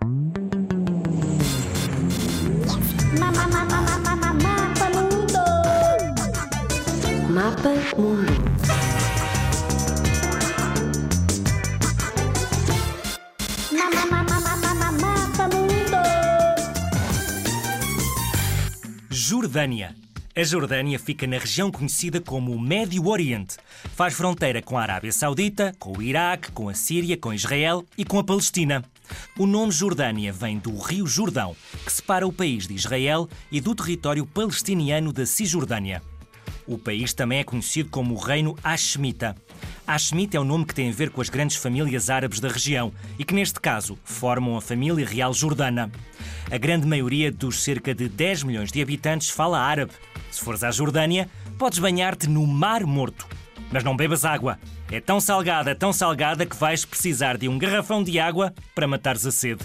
Mapa Mundo. Mapa Mundo. Mapa Mundo. Jordânia. A Jordânia fica na região conhecida como o Médio Oriente. Faz fronteira com a Arábia Saudita, com o Iraque, com a Síria, com Israel e com a Palestina. O nome Jordânia vem do rio Jordão, que separa o país de Israel e do território palestiniano da Cisjordânia. O país também é conhecido como o Reino Hashemita. Hashemita é o nome que tem a ver com as grandes famílias árabes da região e que, neste caso, formam a família real jordana. A grande maioria dos cerca de 10 milhões de habitantes fala árabe. Se fores à Jordânia, podes banhar-te no Mar Morto. Mas não bebas água. É tão salgada, tão salgada que vais precisar de um garrafão de água para matares a sede.